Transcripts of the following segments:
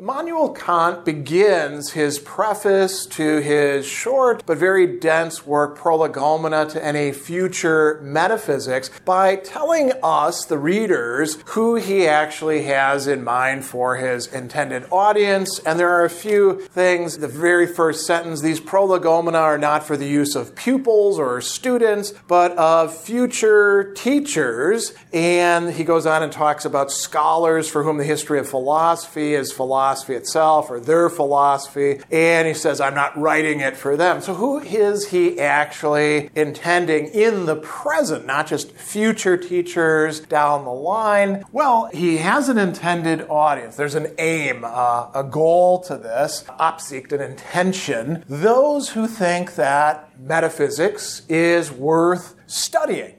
Immanuel Kant begins his preface to his short but very dense work, Prolegomena to Any Future Metaphysics, by telling us, the readers, who he actually has in mind for his intended audience. And there are a few things. The very first sentence these Prolegomena are not for the use of pupils or students, but of future teachers. And he goes on and talks about scholars for whom the history of philosophy is philosophy philosophy itself or their philosophy, and he says, I'm not writing it for them. So, who is he actually intending in the present, not just future teachers down the line? Well, he has an intended audience. There's an aim, uh, a goal to this, Absicht, an intention. Those who think that metaphysics is worth studying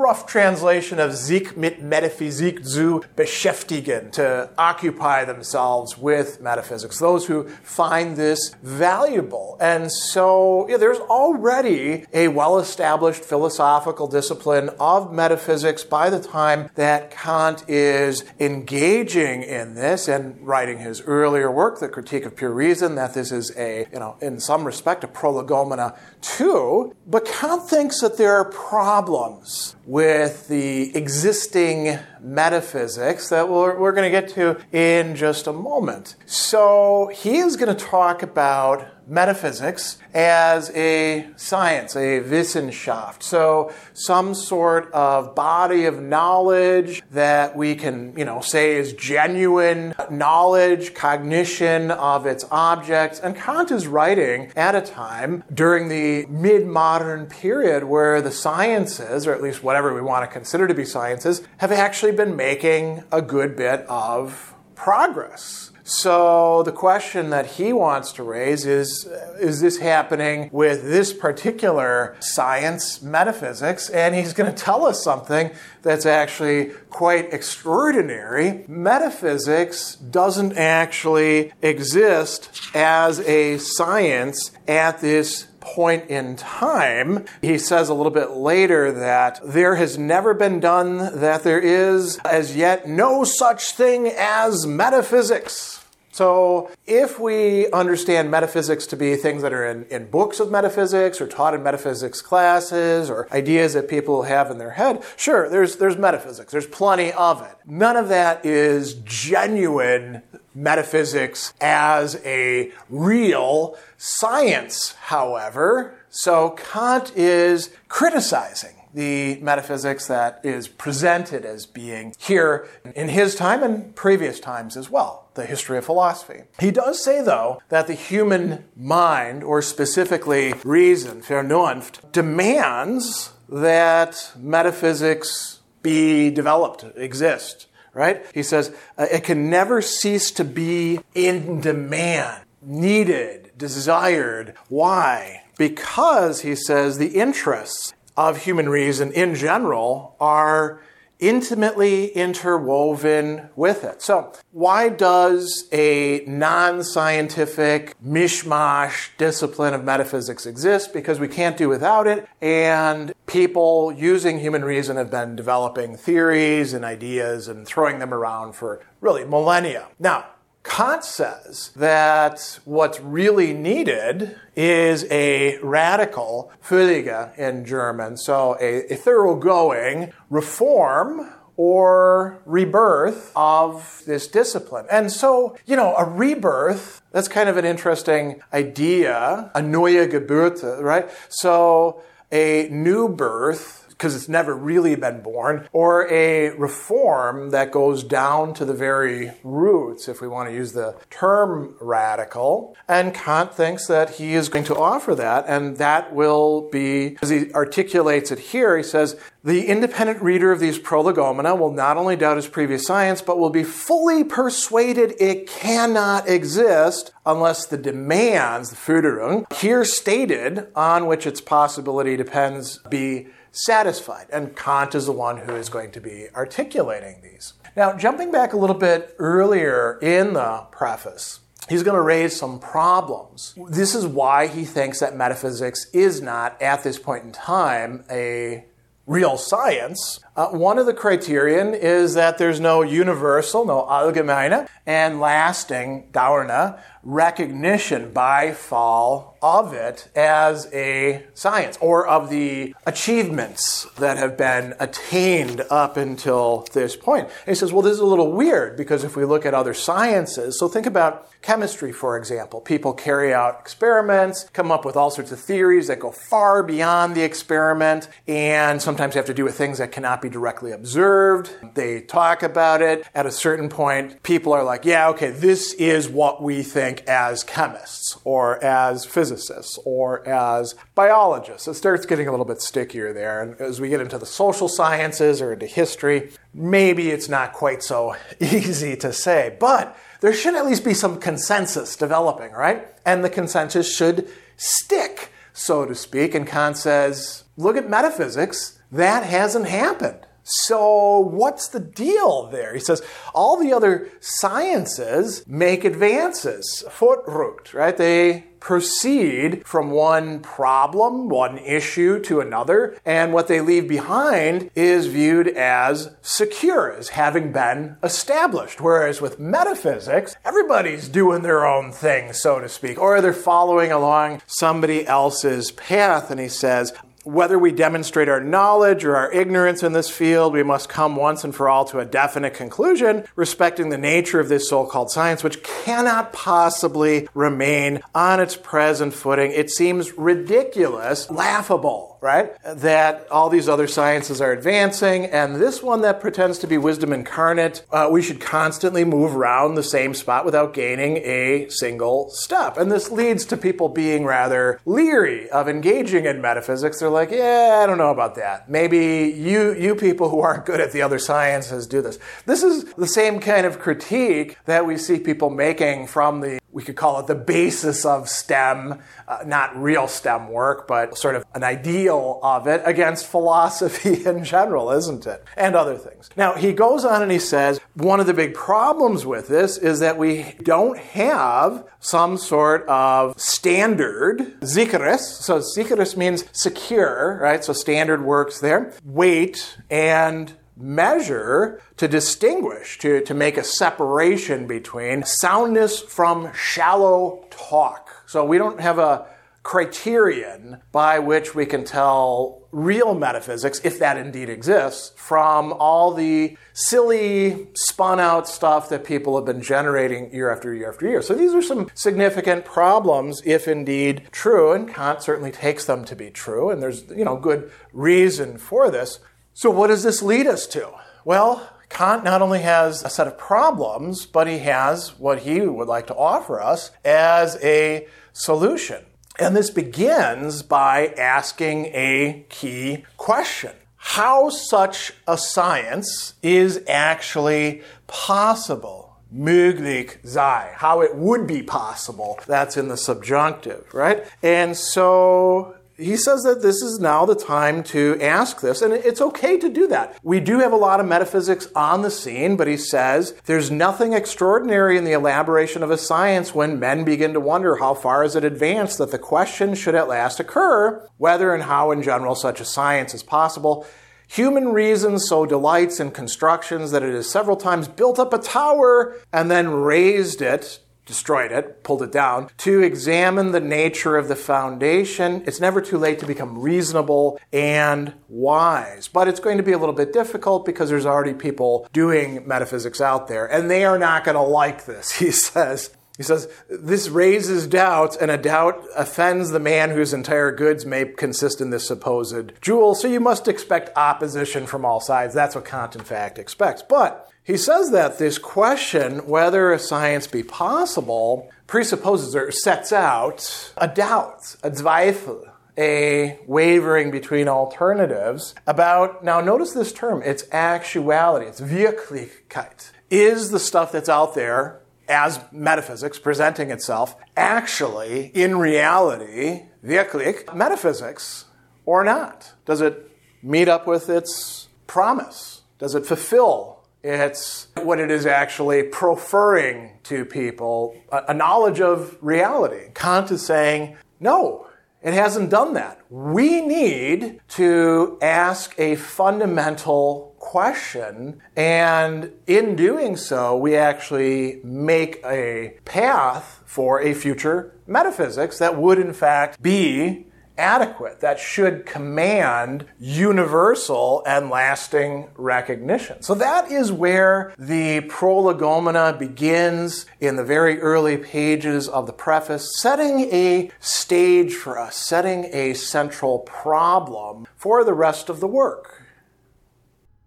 rough translation of sich mit Metaphysik zu beschäftigen, to occupy themselves with metaphysics, those who find this valuable. And so yeah, there's already a well established philosophical discipline of metaphysics by the time that Kant is engaging in this and writing his earlier work, The Critique of Pure Reason, that this is a, you know, in some respect, a prolegomena too. But Kant thinks that there are problems with the existing metaphysics that we're, we're going to get to in just a moment. So he is going to talk about metaphysics as a science, a Wissenschaft. So some sort of body of knowledge that we can, you know, say is genuine knowledge, cognition of its objects. And Kant is writing at a time during the mid-modern period where the sciences, or at least whatever we want to consider to be sciences, have actually been making a good bit of progress. So the question that he wants to raise is is this happening with this particular science, metaphysics? And he's going to tell us something that's actually quite extraordinary. Metaphysics doesn't actually exist as a science at this point in time. He says a little bit later that there has never been done, that there is as yet no such thing as metaphysics. So, if we understand metaphysics to be things that are in, in books of metaphysics or taught in metaphysics classes or ideas that people have in their head, sure, there's, there's metaphysics. There's plenty of it. None of that is genuine metaphysics as a real science, however. So, Kant is criticizing the metaphysics that is presented as being here in his time and previous times as well, the history of philosophy. He does say, though, that the human mind, or specifically reason, Vernunft, demands that metaphysics be developed, exist, right? He says uh, it can never cease to be in demand, needed, desired. Why? Because, he says, the interests of human reason in general are intimately interwoven with it. So, why does a non scientific mishmash discipline of metaphysics exist? Because we can't do without it, and people using human reason have been developing theories and ideas and throwing them around for really millennia. Now, Kant says that what's really needed is a radical, völlige in German, so a, a thoroughgoing reform or rebirth of this discipline. And so, you know, a rebirth, that's kind of an interesting idea, a neue Geburt, right? So, a new birth because it's never really been born, or a reform that goes down to the very roots, if we want to use the term radical. And Kant thinks that he is going to offer that, and that will be, as he articulates it here, he says, the independent reader of these prolegomena will not only doubt his previous science, but will be fully persuaded it cannot exist unless the demands, the Forderung, here stated on which its possibility depends, be satisfied. And Kant is the one who is going to be articulating these. Now, jumping back a little bit earlier in the preface, he's going to raise some problems. This is why he thinks that metaphysics is not, at this point in time, a real science. Uh, one of the criterion is that there's no universal, no allgemeine, and lasting, dauernde, recognition by fall of it as a science or of the achievements that have been attained up until this point. And he says, well, this is a little weird because if we look at other sciences, so think about chemistry, for example. People carry out experiments, come up with all sorts of theories that go far beyond the experiment, and sometimes have to do with things that cannot be directly observed. They talk about it. At a certain point, people are like, yeah, okay, this is what we think as chemists or as physicists or as biologists. It starts getting a little bit stickier there. And as we get into the social sciences or into history, maybe it's not quite so easy to say. But there should at least be some consensus developing, right? And the consensus should stick, so to speak. And Kant says, look at metaphysics. That hasn't happened. So, what's the deal there? He says all the other sciences make advances, fortrückt, right? They proceed from one problem, one issue to another, and what they leave behind is viewed as secure, as having been established. Whereas with metaphysics, everybody's doing their own thing, so to speak, or they're following along somebody else's path. And he says, whether we demonstrate our knowledge or our ignorance in this field, we must come once and for all to a definite conclusion respecting the nature of this so called science, which cannot possibly remain on its present footing. It seems ridiculous, laughable, right? That all these other sciences are advancing, and this one that pretends to be wisdom incarnate, uh, we should constantly move around the same spot without gaining a single step. And this leads to people being rather leery of engaging in metaphysics. They're like, yeah, I don't know about that. Maybe you, you people who aren't good at the other sciences do this. This is the same kind of critique that we see people making from the, we could call it the basis of STEM, uh, not real STEM work, but sort of an ideal of it against philosophy in general, isn't it? And other things. Now, he goes on and he says, one of the big problems with this is that we don't have some sort of standard, sicheres. So sicheres means secure, right? So standard works there. Weight and measure to distinguish, to, to make a separation between soundness from shallow talk. So we don't have a criterion by which we can tell real metaphysics, if that indeed exists, from all the silly, spun out stuff that people have been generating year after year after year. So these are some significant problems, if indeed true, and Kant certainly takes them to be true, and there's you know good reason for this. So what does this lead us to? Well, Kant not only has a set of problems, but he has what he would like to offer us as a solution. And this begins by asking a key question how such a science is actually possible. Möglich sei, how it would be possible. That's in the subjunctive, right? And so he says that this is now the time to ask this, and it's okay to do that. We do have a lot of metaphysics on the scene, but he says there's nothing extraordinary in the elaboration of a science when men begin to wonder how far is it advanced that the question should at last occur whether and how in general such a science is possible. Human reason so delights in constructions that it has several times built up a tower and then raised it destroyed it, pulled it down, to examine the nature of the foundation. It's never too late to become reasonable and wise. But it's going to be a little bit difficult because there's already people doing metaphysics out there, and they are not going to like this, he says. He says, This raises doubts, and a doubt offends the man whose entire goods may consist in this supposed jewel. So you must expect opposition from all sides. That's what Kant, in fact, expects. But he says that this question, whether a science be possible, presupposes or sets out a doubt, a zweifel, a wavering between alternatives about, now notice this term, it's actuality, it's Wirklichkeit. Is the stuff that's out there as metaphysics presenting itself actually, in reality, wirklich, metaphysics or not? Does it meet up with its promise? Does it fulfill it's what it is actually proffering to people a, knowledge of reality. Kant is saying, no, it hasn't done that. We need to ask a fundamental question, and in doing so, we actually make a path for a future metaphysics that would, in fact, be adequate, that should command universal and lasting recognition. So that is where the prolegomena begins in the very early pages of the preface, setting a stage for us, setting a central problem for the rest of the work.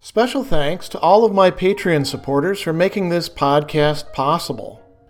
Special thanks to all of my Patreon supporters for making this podcast possible.